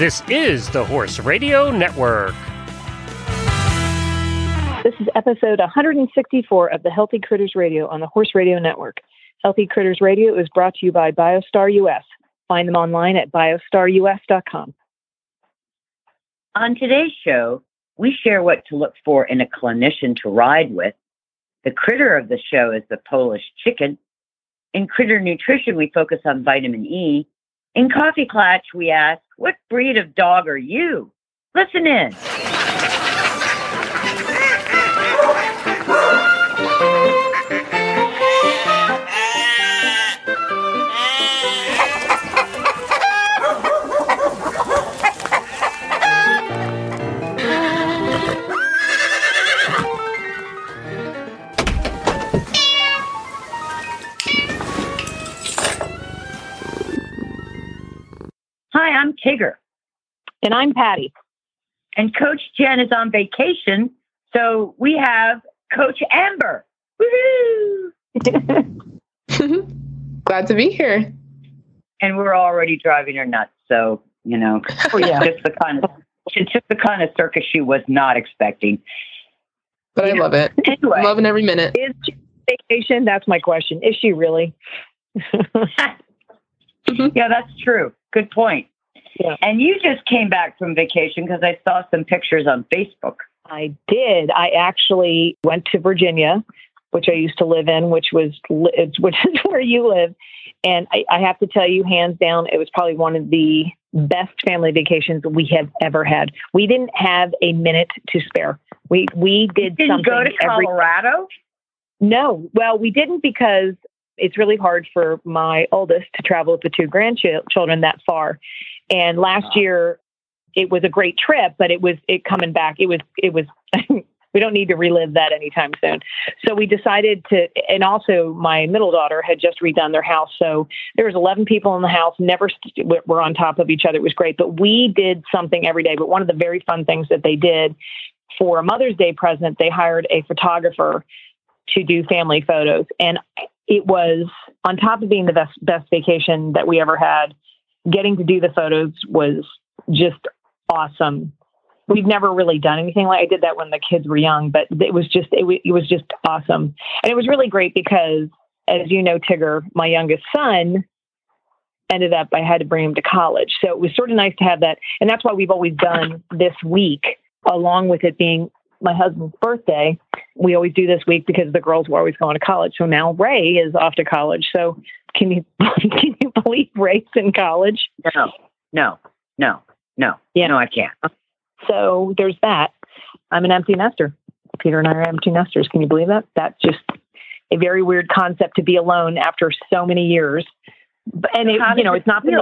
This is the Horse Radio Network. This is episode 164 of the Healthy Critters Radio on the Horse Radio Network. Healthy Critters Radio is brought to you by BioStar US. Find them online at biostarus.com. On today's show, we share what to look for in a clinician to ride with. The critter of the show is the Polish chicken. In critter nutrition, we focus on vitamin E. In Coffee Klatch, we ask, What breed of dog are you? Listen in. Hi, I'm Tigger. And I'm Patty. And Coach Jen is on vacation, so we have Coach Amber. Woohoo! Glad to be here. And we're already driving her nuts, so you know, Oh, yeah. just the kind of it's just the kind of circus she was not expecting. But I love it. Anyway, Loving every minute. Is she vacation? That's my question. Is she really? yeah, that's true. Good point. Yeah. And you just came back from vacation because I saw some pictures on Facebook. I did. I actually went to Virginia, which I used to live in, which was which is where you live. And I, I have to tell you, hands down, it was probably one of the best family vacations we have ever had. We didn't have a minute to spare. We we did Didn't something go to every Colorado. No, well, we didn't because it's really hard for my oldest to travel with the two grandchildren that far. And last Wow. year, it was a great trip, but it was it coming back. It was it was. we don't need to relive that anytime soon. So we decided to, and also my middle daughter had just redone their house, so there was 11 people in the house. Never st- were on top of each other. It was great, but we did something every day. But one of the very fun things that they did for a Mother's Day present, they hired a photographer to do family photos. And it was on top of being the best best vacation that we ever had, getting to do the photos was just awesome. We've never really done anything like I did that when the kids were young, but it was just it, it was just awesome. And it was really great because as you know Tigger, my youngest son ended up I had to bring him to college. So it was sort of nice to have that. And that's why we've always done this week along with it being my husband's birthday we always do this week because the girls were always going to college. So now Ray is off to college. So can you can you believe Ray's in college? No, no, no, no. Yeah. No, I can't. So there's that. I'm an empty nester. Peter and I are empty nesters. Can you believe that? That's just a very weird concept to be alone after so many years. And it, you know, it's not been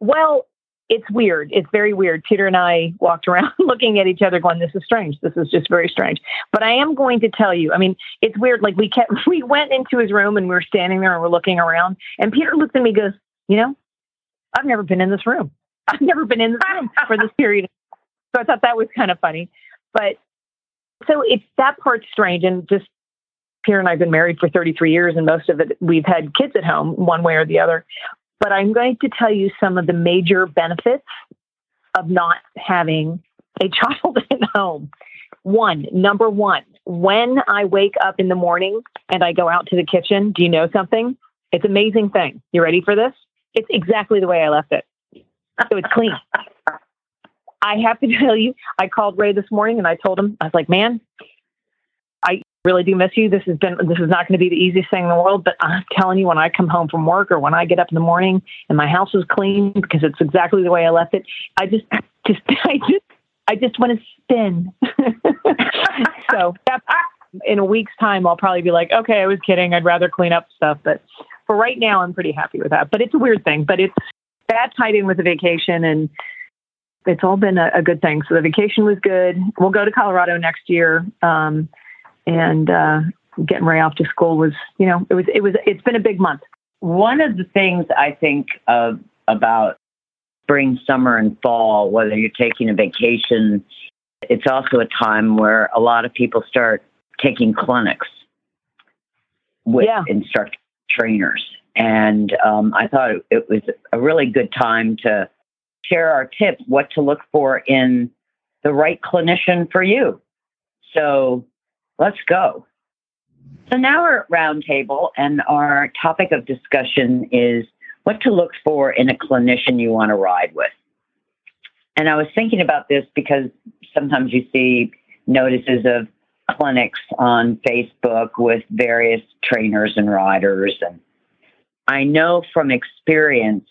well. It's weird. It's very weird. Peter and I walked around looking at each other, going, "This is strange. This is just very strange." But I am going to tell you. I mean, it's weird. Like we kept, we went into his room and we were standing there and we're looking around, and Peter looks at me, goes, "You know, I've never been in this room. I've never been in this room for this period." So I thought that was kind of funny. But so it's that part's strange, and just Peter and I've been married for 33 years, and most of it we've had kids at home, one way or the other. But I'm going to tell you some of the major benefits of not having a child at home. One, number one, when I wake up in the morning and I go out to the kitchen, do you know something? It's amazing thing. You ready for this? It's exactly the way I left it. So it's clean. I have to tell you, I called Ray this morning and I told him, I was like, man, really do miss you. This has been, this is not going to be the easiest thing in the world, but I'm telling you, when I come home from work or when I get up in the morning and my house is clean because it's exactly the way I left it, I just, just, I just, I just want to spin. so in a week's time, I'll probably be like, okay, I was kidding. I'd rather clean up stuff. But for right now, I'm pretty happy with that. But it's a weird thing, but it's that tied in with the vacation and it's all been a, a good thing. So the vacation was good. We'll go to Colorado next year. Um, and, uh, getting Ray off to school was, you know, it was, it was, it's been a big month. One of the things I think of about spring, summer, and fall, whether you're taking a vacation, it's also a time where a lot of people start taking clinics with Yeah. instructor trainers. And um, I thought it, it was a really good time to share our tips, what to look for in the right clinician for you. So let's go. So now we're at roundtable, and our topic of discussion is what to look for in a clinician you want to ride with. And I was thinking about this because sometimes you see notices of clinics on Facebook with various trainers and riders. And I know from experience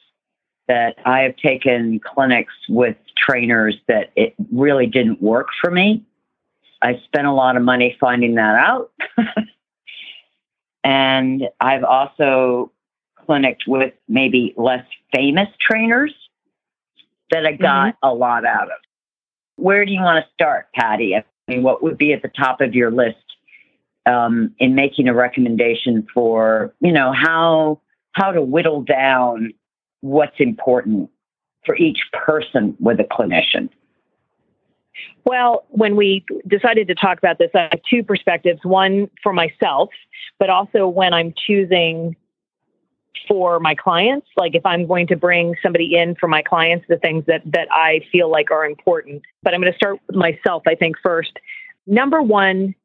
that I have taken clinics with trainers that it really didn't work for me. I spent a lot of money finding that out. and I've also clinicked with maybe less famous trainers that I got mm-hmm. a lot out of. Where do you want to start, Patty? I mean, what would be at the top of your list um, in making a recommendation for, you know, how how to whittle down what's important for each person with a clinician? Well, when we decided to talk about this, I have two perspectives one for myself, but also when I'm choosing for my clients. Like if I'm going to bring somebody in for my clients, the things that that I feel like are important. But I'm going to start with myself. I think first. Number one,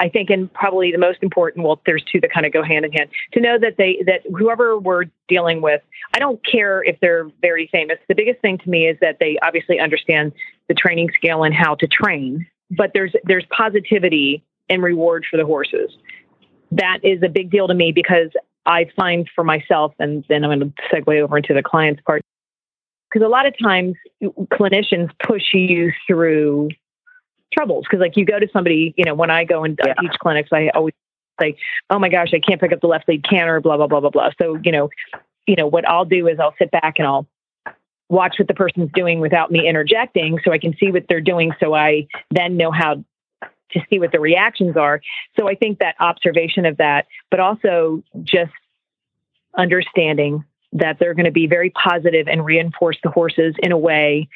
I think, and probably the most important. Well, there's two that kind of go hand in hand. To know that they that whoever we're dealing with, I don't care if they're very famous. The biggest thing to me is that they obviously understand the training scale and how to train. But there's there's positivity and reward for the horses. That is a big deal to me because I find for myself, and then I'm going to segue over into the client's part, because a lot of times clinicians push you through troubles. Because like you go to somebody, you know, when I go and uh, yeah. teach clinics, I always say, "Oh my gosh, I can't pick up the left lead canter," blah blah blah blah blah. So you know, you know what I'll do is I'll sit back and I'll watch what the person's doing without me interjecting, so I can see what they're doing, so I then know how to see what the reactions are. So I think that observation of that, but also just understanding that they're going to be very positive and reinforce the horses in a way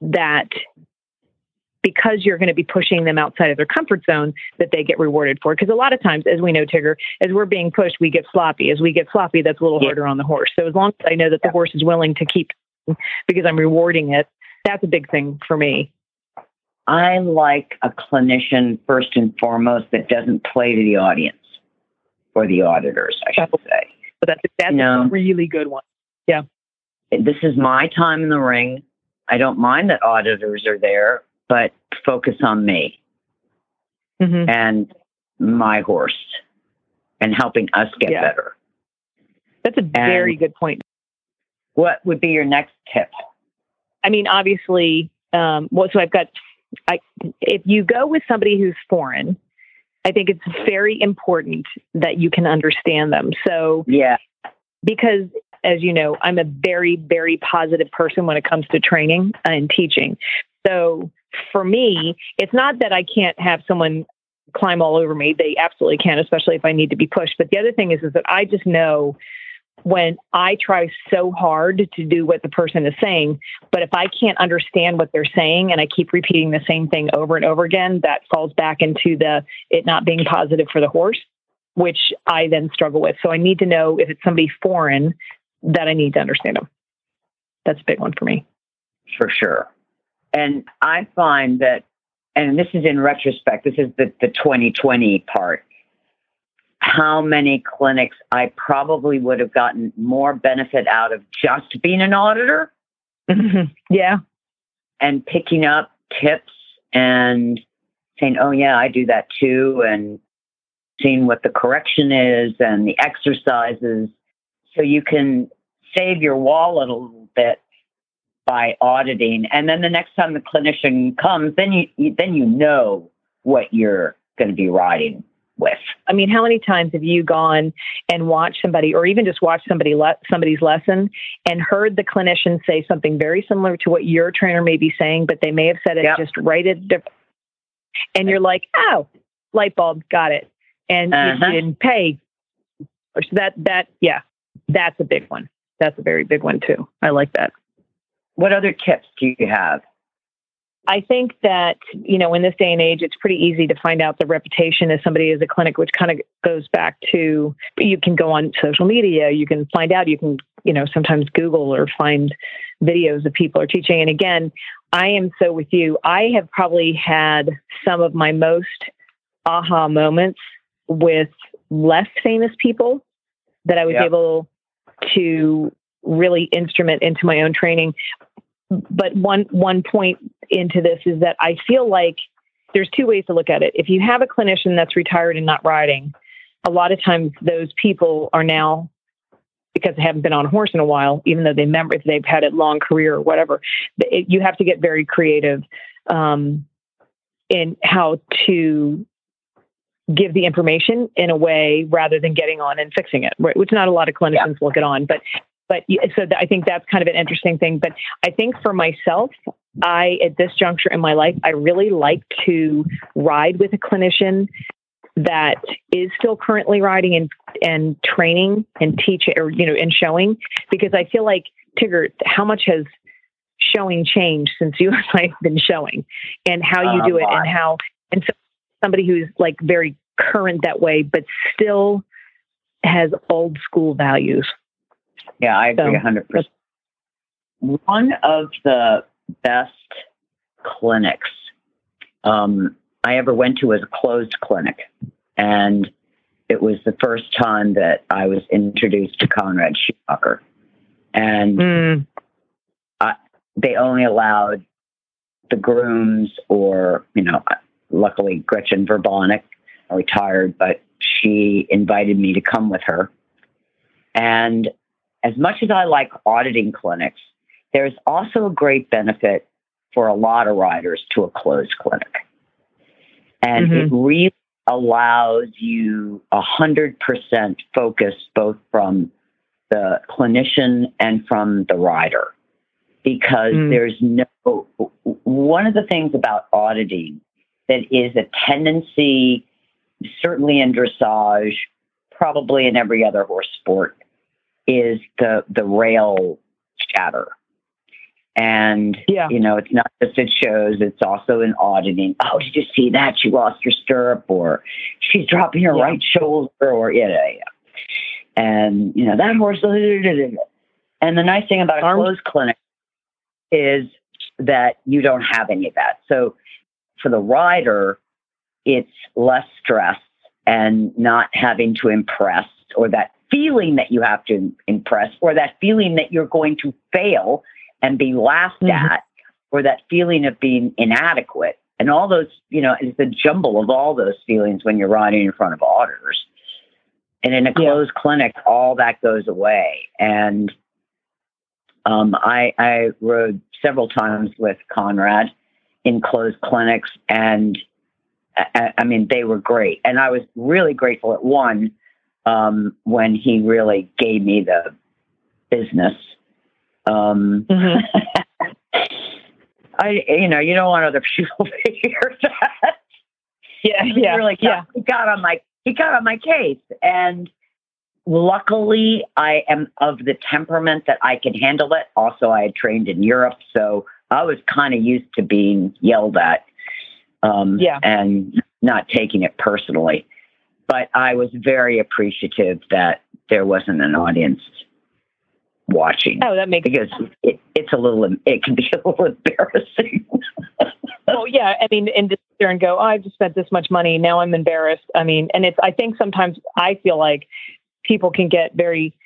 that because you're going to be pushing them outside of their comfort zone that they get rewarded for because a lot of times as we know tigger as we're being pushed we get sloppy as we get sloppy that's a little yeah. harder on the horse so as long as i know that the horse is willing to keep because i'm rewarding it that's a big thing for me I like a clinician first and foremost that doesn't play to the audience or the auditors, I should say. But that's that's a really good one. Yeah. This is my time in the ring. I don't mind that auditors are there, but focus on me mm-hmm. and my horse and helping us get yeah. better. That's a very good point. What would be your next tip? I mean, obviously, um, well, so I've got I, if you go with somebody who's foreign, I think it's very important that you can understand them. So, yeah, because as you know, I'm a very, very positive person when it comes to training and teaching. So, for me, it's not that I can't have someone climb all over me. They absolutely can, especially if I need to be pushed. But the other thing is, is that I just know when I try so hard to do what the person is saying, but if I can't understand what they're saying and I keep repeating the same thing over and over again, that falls back into the it not being positive for the horse, which I then struggle with. So I need to know if it's somebody foreign that I need to understand them. That's a big one for me. For sure. And I find that, and this is in retrospect, this is the, the 2020 part how many clinics I probably would have gotten more benefit out of just being an auditor. Mm-hmm. yeah. And picking up tips and saying, oh, yeah, I do that too. And seeing what the correction is and the exercises. So you can save your wallet a little bit by auditing. And then the next time the clinician comes, then you, then you know what you're going to be riding with. I mean, how many times have you gone and watched somebody, or even just watched somebody le- somebody's lesson, and heard the clinician say something very similar to what your trainer may be saying, but they may have said it yep. just right at different, and you're like, oh, light bulb, got it, and uh-huh. you didn't pay. So that that yeah, that's a big one. That's a very big one too. I like that. What other tips do you have? I think that, you know, in this day and age, it's pretty easy to find out the reputation of somebody as a clinic, which kind of goes back to you can go on social media, you can find out, you can you know, sometimes Google or find videos of people are teaching. And again, I am so with you. I have probably had some of my most aha moments with less famous people that I was Yep. able to really instrument into my own training. But one one point into this is that I feel like there's two ways to look at it. If you have a clinician that's retired and not riding, a lot of times those people are now because they haven't been on a horse in a while, even though they remember if they've had a long career or whatever. It, you have to get very creative um, in how to give the information in a way rather than getting on and fixing it, right, which not a lot of clinicians look at on. But but so I think that's kind of an interesting thing. But I think for myself, I at this juncture in my life, I really like to ride with a clinician that is still currently riding and and training and teaching or you know and showing because I feel like Tigger, how much has showing changed since you and I have been showing and how you uh, A do it and how and so somebody who's like very current that way but still has old school values. Yeah, I agree So, hundred percent. One of the best clinics um, I ever went to was a closed clinic, and it was the first time that I was introduced to Conrad Schumacher, and Mm, they only allowed the grooms or you know luckily gretchen verbonik retired but she invited me to come with her. And as much as i like auditing clinics there's also a great benefit for a lot of riders to a closed clinic. And it really allows you a hundred percent focus both from the clinician and from the rider. Because Mm. there's no one of the things about auditing that is a tendency certainly in dressage probably in every other horse sport is the the rail chatter and Yeah. you know it's not just at shows it's also in auditing oh did you see that she lost her stirrup or she's dropping her Yeah. right shoulder or yeah yeah yeah and you know that horse and the nice thing about a closed clinic is that you don't have any of that. So for the rider, it's less stress and not having to impress or that feeling that you have to impress or that feeling that you're going to fail and be laughed Mhm. at or that feeling of being inadequate. And all those, you know, it's the jumble of all those feelings when you're riding in front of auditors. And in a Yeah. closed clinic, all that goes away. And um, I, I rode several times with Conrad in closed clinics, and I, I mean, they were great. And I was really grateful at one um, when he really gave me the business. Um, Mhm. I, you know, you don't want other people to hear that. Yeah, He yeah, really yeah. got, he got on my he got on my case, and luckily, I am of the temperament that I can handle it. Also, I had trained in Europe, so I was kind of used to being yelled at, um, Yeah. and not taking it personally. But I was very appreciative that there wasn't an audience watching Oh, that makes because it, it's a little it can be a little embarrassing. well, yeah. I mean, and to sit there and go, oh, I've just spent this much money. Now I'm embarrassed. I mean, and it's, I think sometimes I feel like people can get very,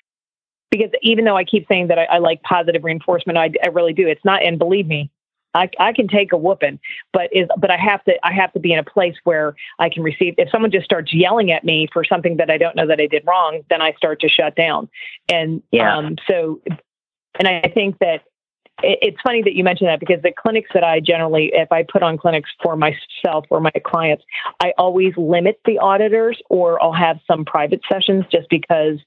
because even though I keep saying that I, I like positive reinforcement, I, I really do. It's not, and believe me, I, I can take a whooping, but is, but I have to, I have to be in a place where I can receive, if someone just starts yelling at me for something that I don't know that I did wrong, then I start to shut down. And, Yeah. um, so, and I think that it, it's funny that you mentioned that because the clinics that I generally, if I put on clinics for myself or my clients, I always limit the auditors or I'll have some private sessions just because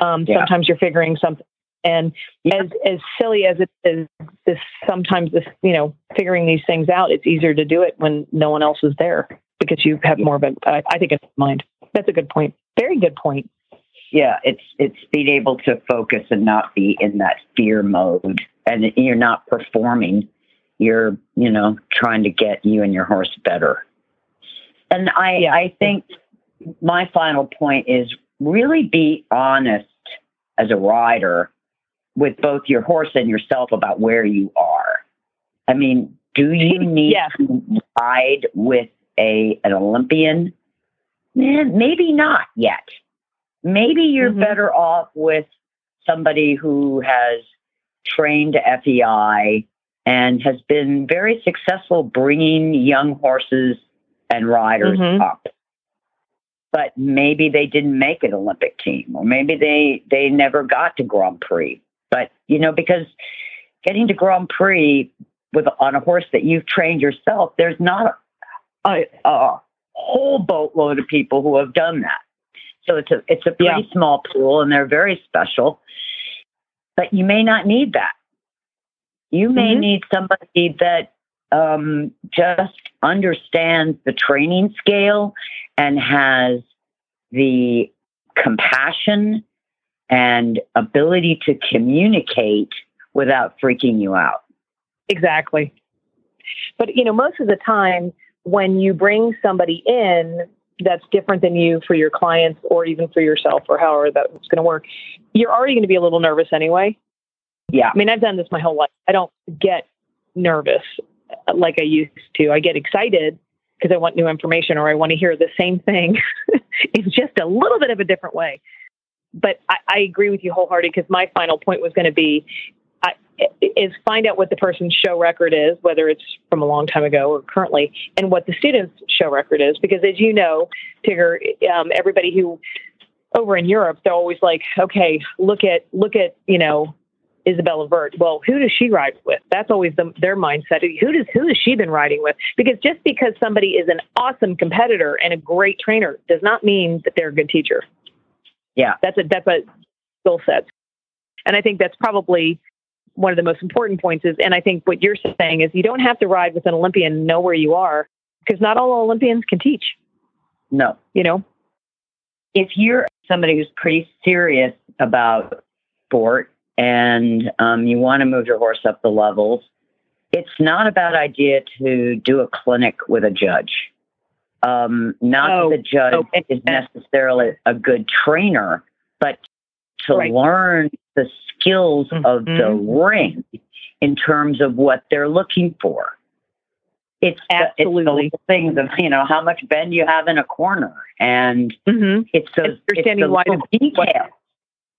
um, Yeah. sometimes you're figuring something. And as as silly as it is, this sometimes this you know figuring these things out, it's easier to do it when no one else is there because you have more of a. I I think it's mind. That's a good point. Very good point. yeah, it's it's being able to focus and not be in that fear mode, and you're not performing. You're you know trying to get you and your horse better. And I Yeah. I think my final point is really be honest as a rider with both your horse and yourself about where you are. I mean, do you need Yeah. to ride with a an Olympian? Eh, maybe not yet. Maybe you're Mhm. better off with somebody who has trained FEI and has been very successful bringing young horses and riders Mhm. up. But maybe they didn't make an Olympic team, or maybe they they never got to Grand Prix. But you know, because getting to Grand Prix with on a horse that you've trained yourself, there's not a, a whole boatload of people who have done that. So it's a it's a pretty Yeah. small pool, and they're very special. But you may not need that. You may Mhm. need somebody that um, just understands the training scale and has the compassion and ability to communicate without freaking you out. Exactly. But you know, most of the time when you bring somebody in that's different than you for your clients or even for yourself or however that's going to work, you're already going to be a little nervous anyway. Yeah. I mean, I've done this my whole life. I don't get nervous like I used to. I get excited because I want new information or I want to hear the same thing in just a little bit of a different way. But I, I agree with you wholeheartedly because my final point was going to be I, is find out what the person's show record is, whether it's from a long time ago or currently, and what the student's show record is. Because as you know, Tigger, um, everybody who over in Europe, they're always like, okay, look at look at you know Isabella Werth. Well, who does she ride with? That's always the, their mindset. Who does who has she been riding with? Because just because somebody is an awesome competitor and a great trainer does not mean that they're a good teacher. Yeah. That's a that's a skill set. And I think that's probably one of the most important points is and I think what you're saying is you don't have to ride with an Olympian and know where you are because not all Olympians can teach, No. you know. If you're somebody who's pretty serious about sport and um, you want to move your horse up the levels, it's not a bad idea to do a clinic with a judge. Um, not Oh, that the judge and- is necessarily a good trainer, but to Right. learn the skills of the Mhm. ring in terms of what they're looking for. It's the, it's the Absolutely. things of you know how much bend you have in a corner, and Mm-hmm. it's those it's Understanding little the- details.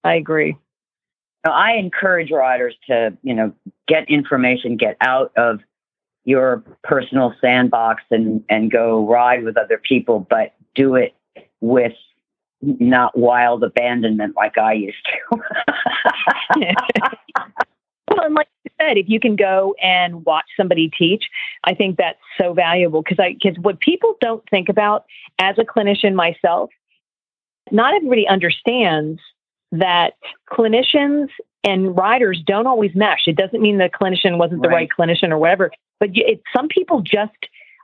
I agree. Now, I encourage riders to, you know, get information, get out of your personal sandbox and, and go ride with other people, but do it with not wild abandonment like I used to. Well, and like you said, if you can go and watch somebody teach, I think that's so valuable because I because what people don't think about as a clinician myself, not everybody understands that clinicians and riders don't always mesh. It doesn't mean the clinician wasn't the right, Right. clinician or whatever, but it, some people just.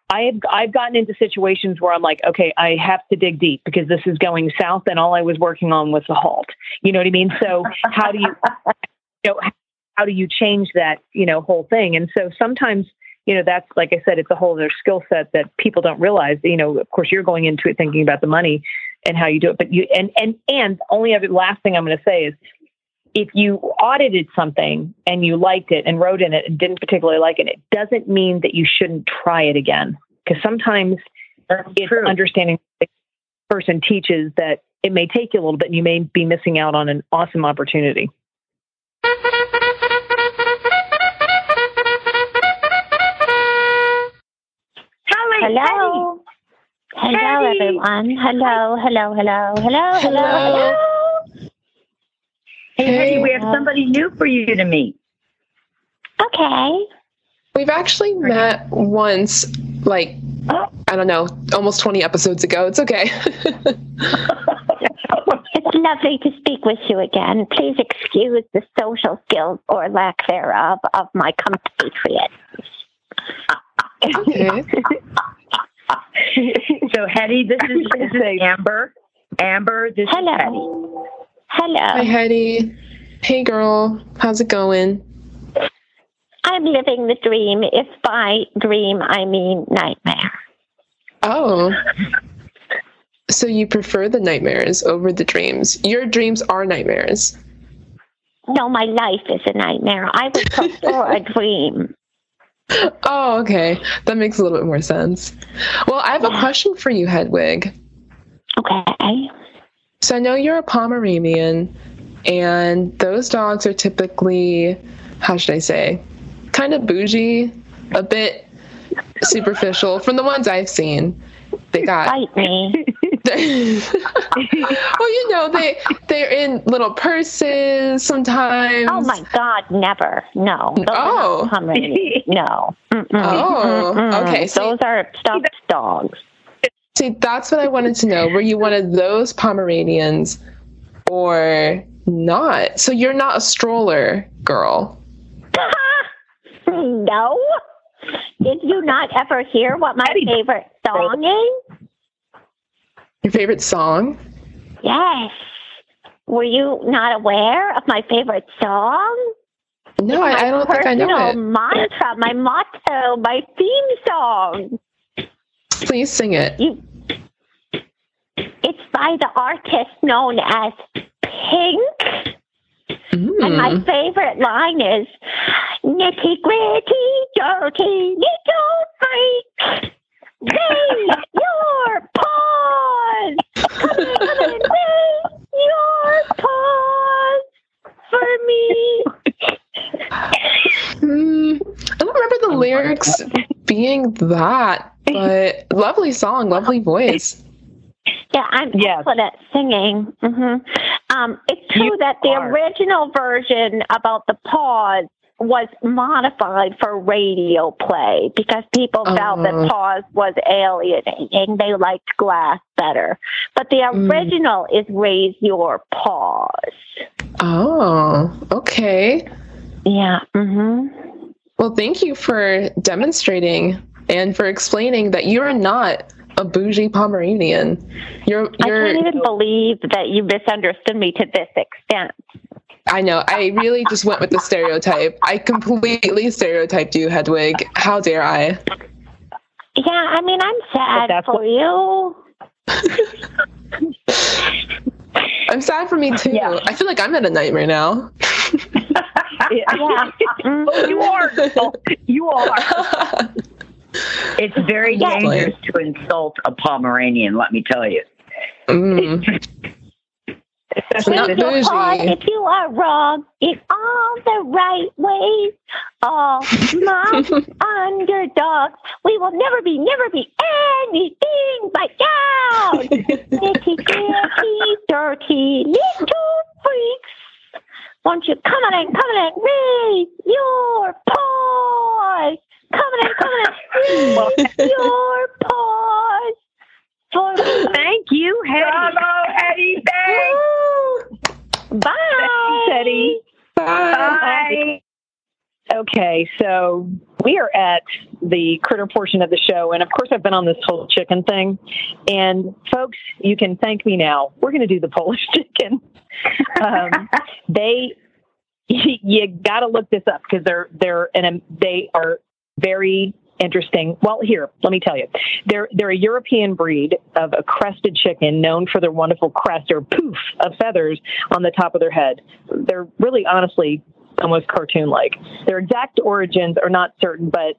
I've I've gotten into situations where I'm like, okay, I have to dig deep because this is going south, and all I was working on was the halt. You know what I mean? So how do you, you know, how do you change that, you know, whole thing? And so sometimes, you know, that's like I said, it's a whole other skill set that people don't realize. You know, of course, you're going into it thinking about the money and how you do it, but you and and and only other last thing I'm going to say is, if you audited something and you liked it and wrote in it and didn't particularly like it, it doesn't mean that you shouldn't try it again. Because sometimes That's it's true. understanding the person teaches that it may take you a little bit and you may be missing out on an awesome opportunity. Kelly, Hello. Hello, Teddy. everyone. Hello, hello, hello, hello, hello, Hello. hello. Hey, Hetty, we have uh, somebody new for you to meet. Okay. We've actually met once, like, Oh. I don't know, almost 20 episodes ago. It's okay. It's lovely to speak with you again. Please excuse the social skills or lack thereof of my compatriots. okay. so, Hetty, this is, this is Amber. Amber, this Hello. is Hetty. Hi, Hello. Hetty. Hey, girl. How's it going? I'm living the dream. If by dream I mean nightmare. Oh. So you prefer the nightmares over the dreams. Your dreams are nightmares. no, my life is a nightmare. I would prefer a dream. Oh, okay. That makes a little bit more sense. Well, I have a question for you, Hedwig. Okay. So I know you're a Pomeranian, and those dogs are typically, how should I say, kind of bougie, a bit superficial from the ones I've seen. They got Bite me. well, you know, they they're in little purses sometimes. Oh my God, never. No. Those Oh. Are not oh. Pomeranian. No. Mm-mm. Oh, Mm-mm. okay. So- Those are stuffed dogs. See, that's what I wanted to know. Were you one of those Pomeranians or not? So you're not a stroller girl. no. Did you not ever hear what my favorite song is? Your favorite song? Yes. Were you not aware of my favorite song? No, I, I don't think I know Personal it. mantra, my motto, my theme song. Please sing it. You, it's by the artist known as Pink. And my Mm. favorite line is nitty gritty, dirty little freak. Raise your paws. Come in, come in, raise your paws for me. Mm, I don't remember the lyrics being that, but lovely song, lovely voice. Yeah, I'm Yes. excellent at singing. hmm Um, it's true You that the are. original version about the paws was modified for radio play because people felt Oh. that pause was alienating. They liked glass better. But the Mm. original is raise your paws. Oh, okay. Yeah. hmm Well, thank you for demonstrating and for explaining that you're not a bougie Pomeranian. You're I you're can't even believe that you misunderstood me to this extent. I know. I really just went with the stereotype. I completely stereotyped you, Hedwig. How dare I? Yeah, I mean, I'm sad for what- you. I'm sad for me too. Yeah. I feel like I'm in a nightmare now. Yeah. You are. You are. It's very Yeah. dangerous to insult a Pomeranian, let me tell you. Mm. Especially Not Raise this- your bougie. paws if you are wrong in all the right ways. All my underdogs. We will never be, never be anything but down. Nitty gritty, dirty little freaks. Won't you come on in, come on in, raise your paws. Come on in, come on in, raise your paws. For. Thank you, Hetty. Bravo, Eddie Banks! Bye. Hetty. Bye. Okay, so we are at the critter portion of the show, and of course, I've been on this whole chicken thing. And folks, you can thank me now. We're going to do the Polish chicken. Um, they, you got to look this up because they're they're and they are very interesting. Well, here, let me tell you, they're they're a European breed of a crested chicken known for their wonderful crest or poof of feathers on the top of their head. They're really, honestly, almost cartoon-like. Their exact origins are not certain, but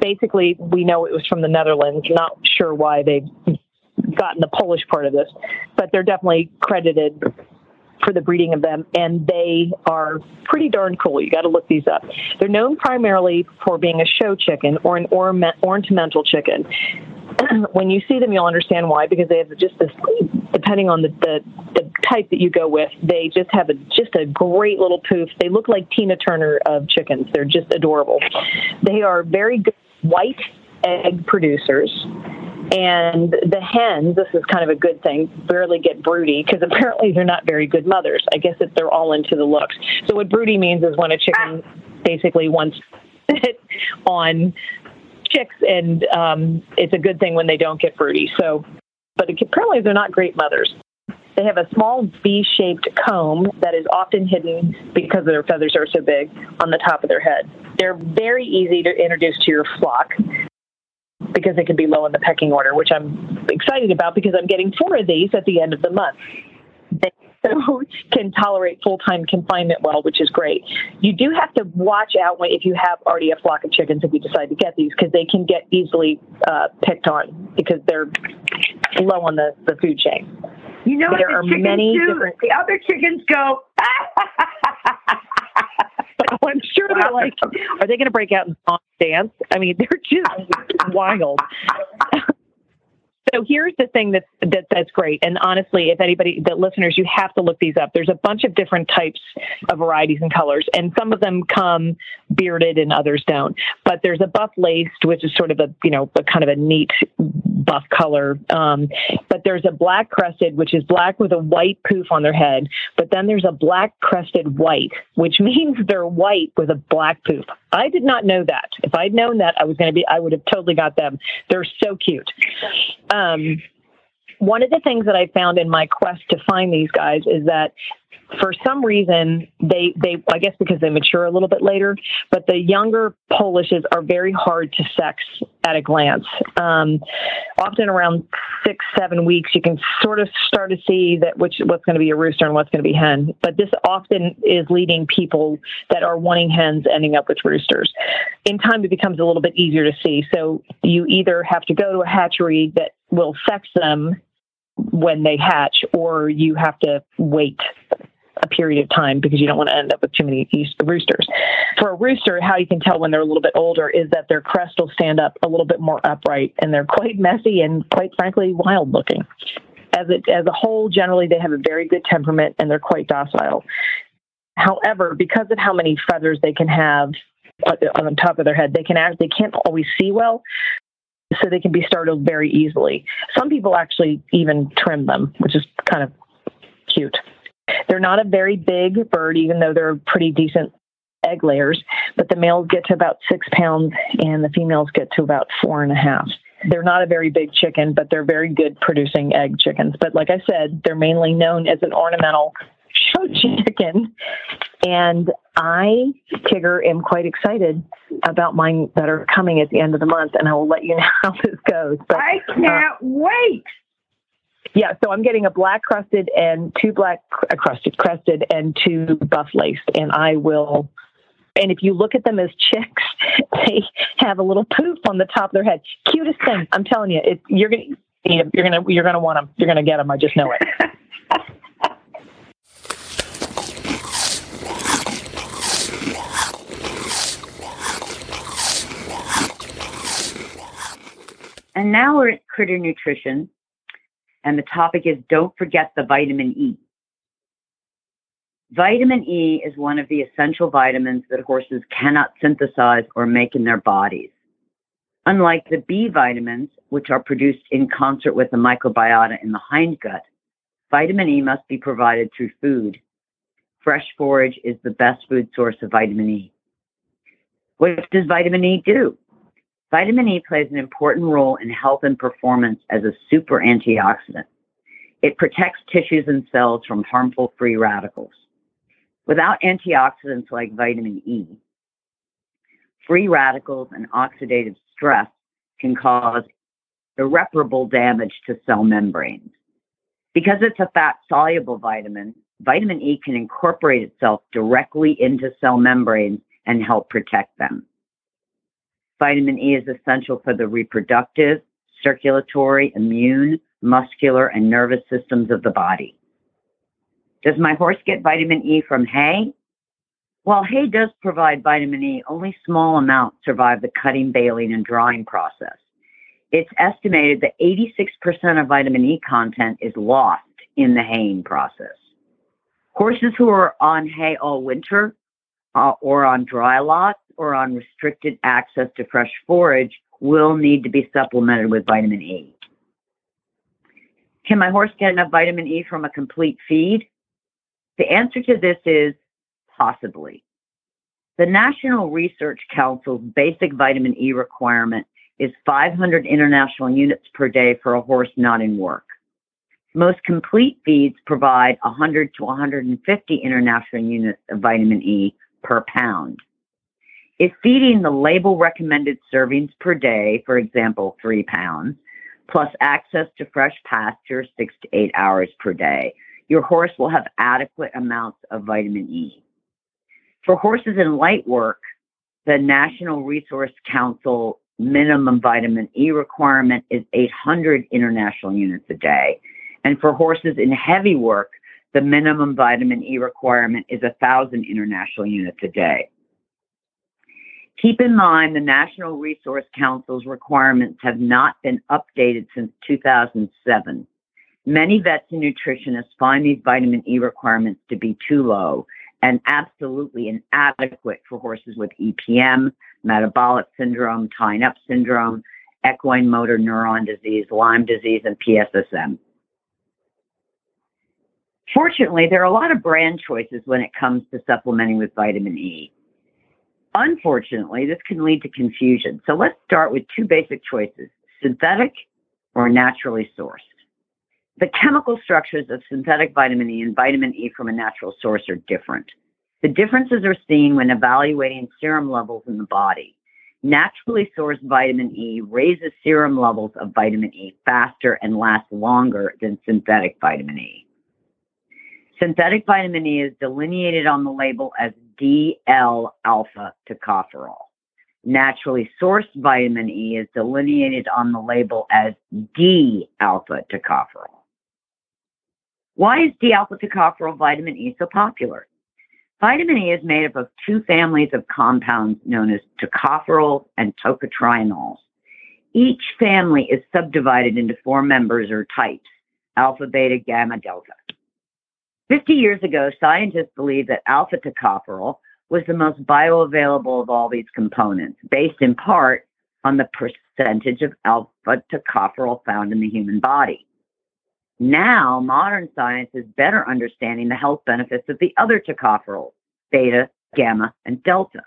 basically, we know it was from the Netherlands. Not sure why they gotten the Polish part of this, but they're definitely credited for the breeding of them, and they are pretty darn cool. You got to look these up. They're known primarily for being a show chicken or an ornamental chicken. when you see them, you'll understand why because they have just this. Depending on the, the the type that you go with, they just have a just a great little poof. They look like Tina Turner of chickens. They're just adorable. They are very good white egg producers. And the hens, this is kind of a good thing, barely get broody because apparently they're not very good mothers. I guess that they're all into the looks. So what broody means is when a chicken basically wants it on chicks, and um, it's a good thing when they don't get broody. So, but apparently they're not great mothers. They have a small V-shaped comb that is often hidden because their feathers are so big on the top of their head. They're very easy to introduce to your flock because they can be low in the pecking order, which I'm excited about because I'm getting four of these at the end of the month. They can tolerate full time confinement well, which is great. You do have to watch out when, if you have already a flock of chickens if you decide to get these because they can get easily uh, picked on because they're low on the, the food chain. You know There what are many do? different- The other chickens go. I'm sure they're like, are they going to break out in song dance? I mean, they're just wild. So here's the thing that, that's great, and honestly, if anybody, the listeners, you have to look these up. There's a bunch of different types of varieties and colors, and some of them come bearded and others don't. But there's a buff laced, which is sort of a you know a kind of a neat buff color. Um, but there's a black crested, which is black with a white poof on their head. But then there's a black crested white, which means they're white with a black poof. I did not know that. If I'd known that, I was going to be, I would have totally got them. They're so cute. Um, one of the things that I found in my quest to find these guys is that for some reason they they I guess because they mature a little bit later, but the younger Polishes are very hard to sex at a glance. Um, often around six seven weeks, you can sort of start to see that which what's going to be a rooster and what's going to be hen. But this often is leading people that are wanting hens ending up with roosters. In time, it becomes a little bit easier to see. So you either have to go to a hatchery that will sex them when they hatch, or you have to wait a period of time because you don't want to end up with too many roosters. For a rooster, how you can tell when they're a little bit older is that their crest will stand up a little bit more upright, and they're quite messy and quite frankly wild looking. As a, as a whole, generally they have a very good temperament and they're quite docile. However, because of how many feathers they can have uh, on the top of their head, they can act, they can't always see well, so they can be startled very easily. Some people actually even trim them, which is kind of cute. They're not a very big bird, even though they're pretty decent egg layers, but the males get to about six pounds and the females get to about four and a half. They're not a very big chicken, but they're very good producing egg chickens. But like I said, they're mainly known as an ornamental show chicken. And I, Tigger, am quite excited about mine that are coming at the end of the month, and I will let you know how this goes. But I can't wait. yeah, so I'm getting a black crusted and two black uh, crusted crested and two buff laced, and I will. And if you look at them as chicks, they have a little poof on the top of their head. Cutest thing, I'm telling you. It, you're gonna, you're gonna, you're gonna want them. You're gonna get them. I just know it. And now we're at Critter Nutrition, and the topic is don't forget the vitamin E. Vitamin E is one of the essential vitamins that horses cannot synthesize or make in their bodies. Unlike the B vitamins, which are produced in concert with the microbiota in the hindgut, vitamin E must be provided through food. Fresh forage is the best food source of vitamin E. What does vitamin E do? Vitamin E plays an important role in health and performance as a super antioxidant. It protects tissues and cells from harmful free radicals. Without antioxidants like vitamin E, free radicals and oxidative stress can cause irreparable damage to cell membranes. Because it's a fat soluble vitamin, vitamin E can incorporate itself directly into cell membranes and help protect them. Vitamin E is essential for the reproductive, circulatory, immune, muscular, and nervous systems of the body. Does my horse get vitamin E from hay? While hay does provide vitamin E, only small amounts survive the cutting, baling, and drying process. It's estimated that 86% of vitamin E content is lost in the haying process. Horses who are on hay all winter uh, or on dry lots or on restricted access to fresh forage will need to be supplemented with vitamin E. Can my horse get enough vitamin E from a complete feed? The answer to this is possibly. The National Research Council's basic vitamin E requirement is 500 international units per day for a horse not in work. Most complete feeds provide 100 to 150 international units of vitamin E per pound. If feeding the label recommended servings per day, for example, three pounds, plus access to fresh pasture six to eight hours per day, your horse will have adequate amounts of vitamin E. For horses in light work, the National Resource Council minimum vitamin E requirement is 800 international units a day. And for horses in heavy work, the minimum vitamin E requirement is 1,000 international units a day. Keep in mind the National Research Council's requirements have not been updated since 2007. Many vets and nutritionists find these vitamin E requirements to be too low and absolutely inadequate for horses with EPM, metabolic syndrome, tying up syndrome, equine motor neuron disease, Lyme disease, and PSSM. Fortunately, there are a lot of brand choices when it comes to supplementing with vitamin E. Unfortunately, this can lead to confusion. So let's start with two basic choices synthetic or naturally sourced. The chemical structures of synthetic vitamin E and vitamin E from a natural source are different. The differences are seen when evaluating serum levels in the body. Naturally sourced vitamin E raises serum levels of vitamin E faster and lasts longer than synthetic vitamin E. Synthetic vitamin E is delineated on the label as DL alpha tocopherol. Naturally sourced vitamin E is delineated on the label as D alpha tocopherol. Why is D alpha tocopherol vitamin E so popular? Vitamin E is made up of two families of compounds known as tocopherols and tocotrienols. Each family is subdivided into four members or types alpha, beta, gamma, delta. 50 years ago, scientists believed that alpha tocopherol was the most bioavailable of all these components, based in part on the percentage of alpha tocopherol found in the human body. Now, modern science is better understanding the health benefits of the other tocopherols, beta, gamma, and delta,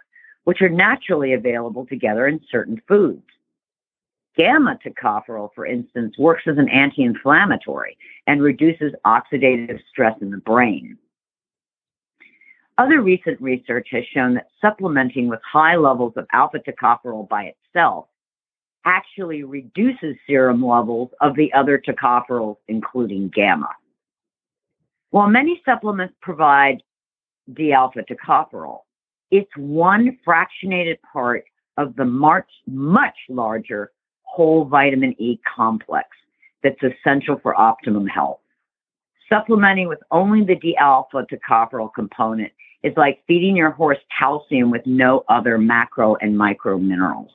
which are naturally available together in certain foods. Gamma tocopherol, for instance, works as an anti inflammatory and reduces oxidative stress in the brain. Other recent research has shown that supplementing with high levels of alpha tocopherol by itself actually reduces serum levels of the other tocopherols, including gamma. While many supplements provide D alpha tocopherol, it's one fractionated part of the much, much larger whole vitamin E complex that's essential for optimum health. Supplementing with only the D alpha tocopherol component is like feeding your horse calcium with no other macro and micro minerals.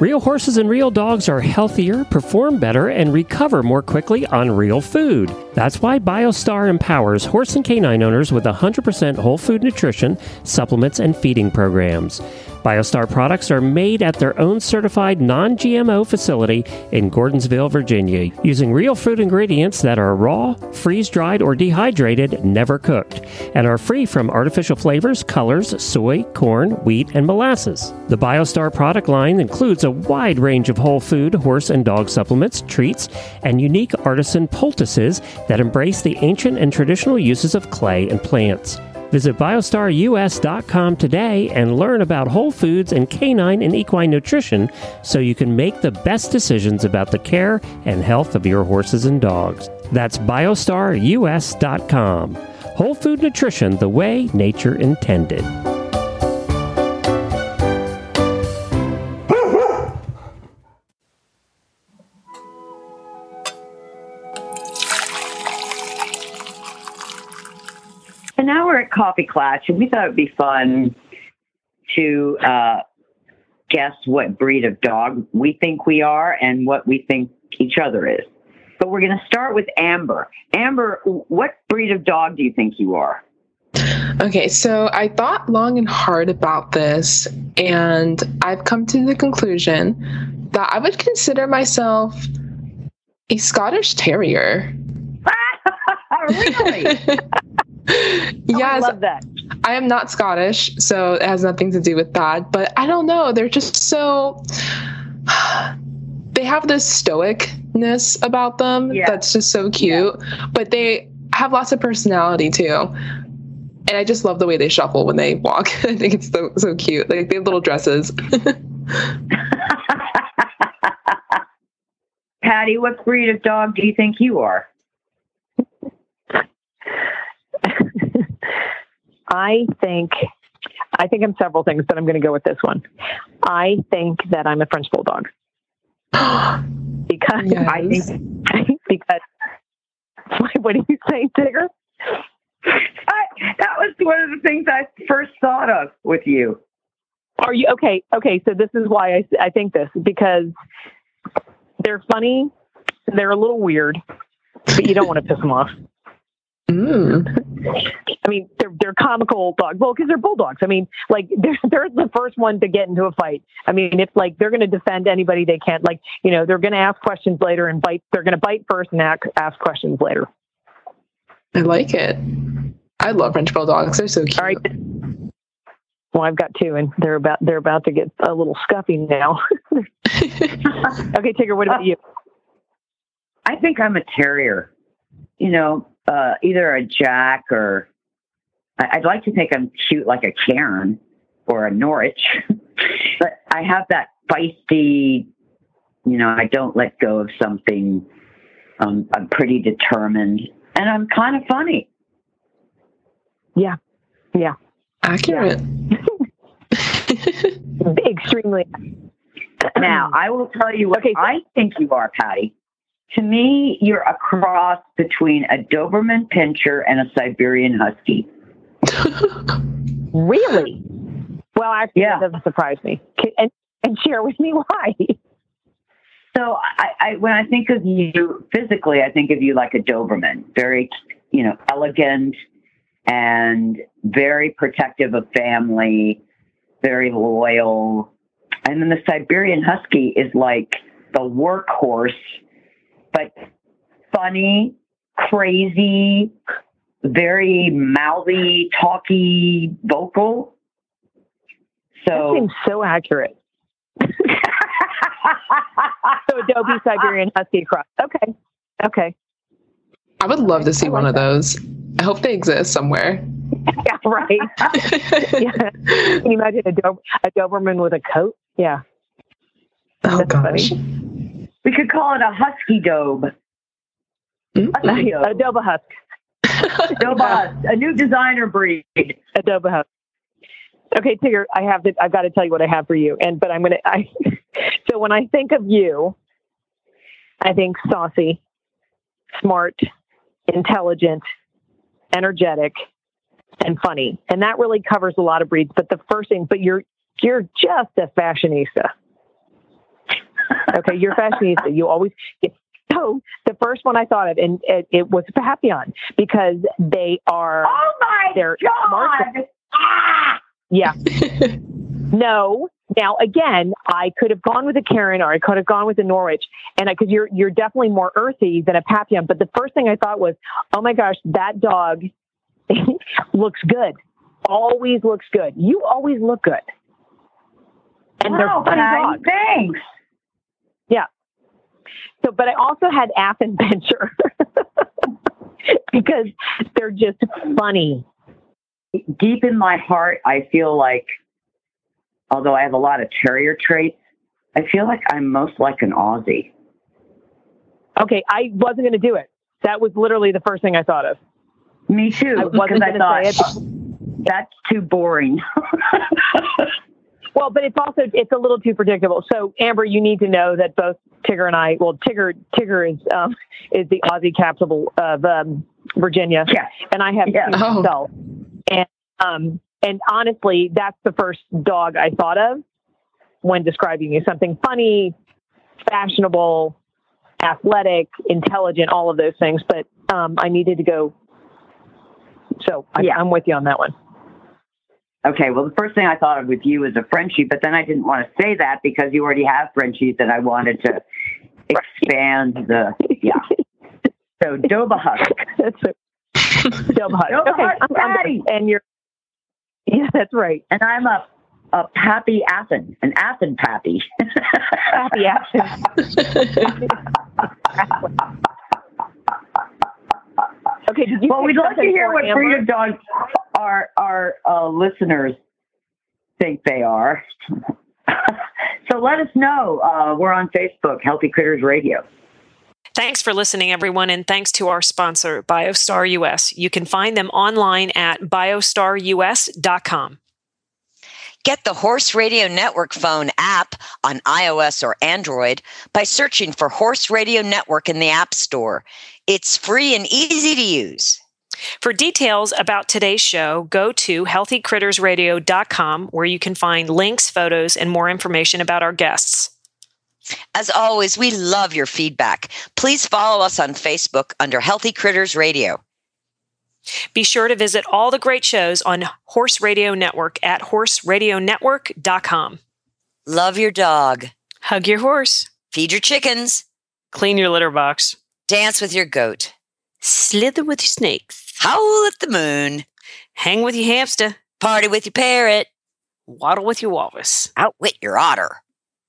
Real horses and real dogs are healthier, perform better, and recover more quickly on real food. That's why BioStar empowers horse and canine owners with 100% whole food nutrition, supplements, and feeding programs. BioStar products are made at their own certified non GMO facility in Gordonsville, Virginia, using real food ingredients that are raw, freeze dried, or dehydrated, never cooked, and are free from artificial flavors, colors, soy, corn, wheat, and molasses. The BioStar product line includes a wide range of whole food, horse, and dog supplements, treats, and unique artisan poultices that embrace the ancient and traditional uses of clay and plants. Visit biostarus.com today and learn about whole foods and canine and equine nutrition so you can make the best decisions about the care and health of your horses and dogs. That's biostarus.com. Whole food nutrition the way nature intended. Coffee Klatch, and we thought it'd be fun to uh, guess what breed of dog we think we are and what we think each other is. But we're going to start with Amber. Amber, what breed of dog do you think you are? Okay, so I thought long and hard about this, and I've come to the conclusion that I would consider myself a Scottish Terrier. really? Oh, I love that. I am not Scottish, so it has nothing to do with that. But I don't know. They're just so. They have this stoicness about them Yeah. that's just so cute. But they have lots of personality too. And I just love the way they shuffle when they walk. I think it's so so cute. Like they have little dresses. Patty, what breed of dog do you think you are? I think I think I'm several things, but I'm going to go with this one. I think that I'm a French bulldog because Yes. I think because what do you say, Tigger? I, that was one of the things I first thought of with you. Are you okay? Okay, so this is why I, I think this because they're funny, they're a little weird, but you don't want to piss them off. Mm. I mean, they're they're comical dogs. Well, because they're bulldogs. I mean, like they're they're the first one to get into a fight. I mean, if like they're going to defend anybody they can't. like you know, they're going to ask questions later and bite. They're going to bite first and ask, ask questions later. I like it. I love French bulldogs. They're so cute. All right. Well, I've got two, and they're about they're about to get a little scuffy now. okay, Tigger, what about you? I think I'm a terrier. You know, uh, either a Jack or I- I'd like to think I'm cute like a Cairn or a Norwich, but I have that feisty. You know, I don't let go of something. Um, I'm pretty determined, and I'm kind of funny. Yeah, yeah, Accurate. extremely. Now, I will tell you what Okay, so- I think you are, Patty. To me, you're a cross between a Doberman Pinscher and a Siberian Husky. Really? Well, actually, Yeah. that doesn't surprise me. And and share with me why. So I, I, when I think of you physically, I think of you like a Doberman, very, you know, elegant and very protective of family, very loyal. And then the Siberian Husky is like the workhorse, but funny, crazy, very mouthy, talky, vocal. So That So seems so accurate. So Adobe Siberian Husky cross. Okay. Okay. I would love to see I one like of those. I hope they exist somewhere. Yeah, right. Yeah. Can you imagine a, Dob- a Doberman with a coat? Yeah. Oh That's gosh. funny. We could call it a Husky Dobe. Mm. Husky Dobe. Adobe Husk. Dobas, a new designer breed. Adobe Husk. Okay, Tigger, I have to. I've got to tell you what I have for you. And but I'm gonna. I so when I think of you, I think saucy, smart, intelligent, energetic, and funny, and that really covers a lot of breeds. But the first thing, but you're you're just a fashionista. Okay, you're fashionista. You always. get. So the first one I thought of, and it, it was a Papillon because they are. Oh my They're. God! Ah! Yeah. no. Now again, I could have gone with a Cairn or I could have gone with a Norwich, and I because you're you're definitely more earthy than a Papillon. But the first thing I thought was, oh my gosh, that dog looks good. Always looks good. You always look good. And Wow, they're funny dogs. Thanks. So, but I also had Affenpinscher because they're just funny. Deep in my heart, I feel like, although I have a lot of terrier traits, I feel like I'm most like an Aussie. Okay, I wasn't going to do it. That was literally the first thing I thought of. Me too. I wasn't I going to thought say it. that's too boring. Well, but it's also it's a little too predictable. So Amber, you need to know that both Tigger and I, well, Tigger Tigger is um, is the Aussie capital of um, Virginia, yeah. and I have Yeah. two Oh. myself. And um, and honestly, that's the first dog I thought of when describing you. Something funny, fashionable, athletic, intelligent, all of those things. But um, I needed to go. So I, Yeah. I'm with you on that one. Okay, well, the first thing I thought of with you was a Frenchie, but then I didn't want to say that because you already have Frenchies, and I wanted to expand the yeah. So Doba Husk. That's it. Double hug. Double okay, I'm, I'm and you're. Yeah, that's right. and I'm a a Pappy Athen, an Athen Pappy. Happy action. Okay, did you well, we'd like to hear what Amber? breed of dogs our our uh, listeners think they are. so let us know. Uh, we're on Facebook, Healthy Critters Radio. Thanks for listening, everyone, and thanks to our sponsor, BioStar US. You can find them online at biostarus.com. Get the Horse Radio Network phone app on iOS or Android by searching for Horse Radio Network in the App Store. It's free and easy to use. For details about today's show, go to healthycrittersradio.com where you can find links, photos, and more information about our guests. As always, we love your feedback. Please follow us on Facebook under Healthy Critters Radio. Be sure to visit all the great shows on Horse Radio Network at horseradionetwork.com. Love your dog. Hug your horse. Feed your chickens. Clean your litter box. Dance with your goat. Slither with your snakes. Howl at the moon. Hang with your hamster. Party with your parrot. Waddle with your walrus. Outwit your otter.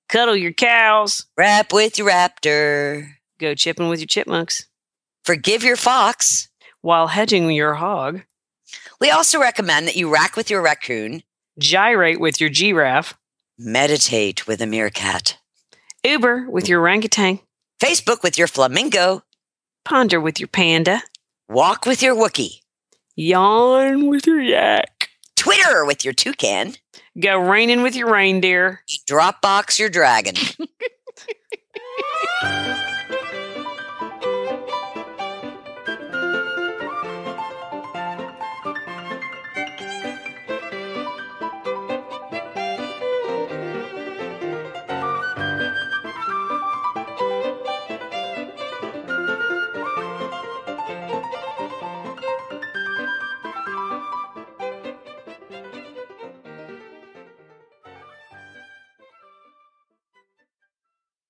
Cuddle your cows. Rap with your raptor. Go chipping with your chipmunks. Forgive your fox. While hedging your hog. We also recommend that you rack with your raccoon. Gyrate with your giraffe. Meditate with a meerkat. Uber with your orangutan. Facebook with your flamingo. Ponder with your panda. Walk with your Wookie. Yawn with your yak. Twitter with your toucan. Go raining with your reindeer. Dropbox your dragon.